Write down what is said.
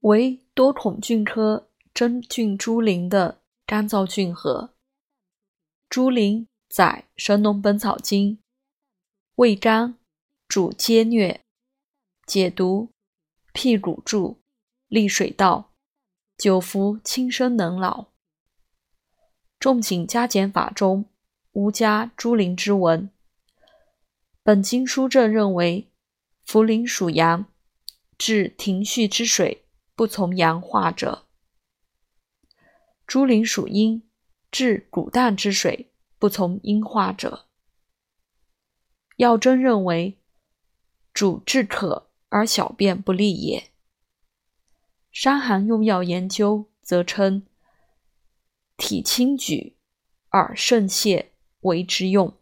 为多孔菌科真菌株林的干燥菌核。猪苓载《神农本草经》，味甘，主皆疟，解毒，辟谷注，利水道，久服轻身能老。仲景加减法中无加猪苓之文。本经书证认为，茯苓属阳，治停蓄之水不从阳化者；猪苓属阴。治骨淡之水不从阴化者，药真认为主治渴而小便不利也。《伤寒用药研究》则称体轻举而肾泄为之用。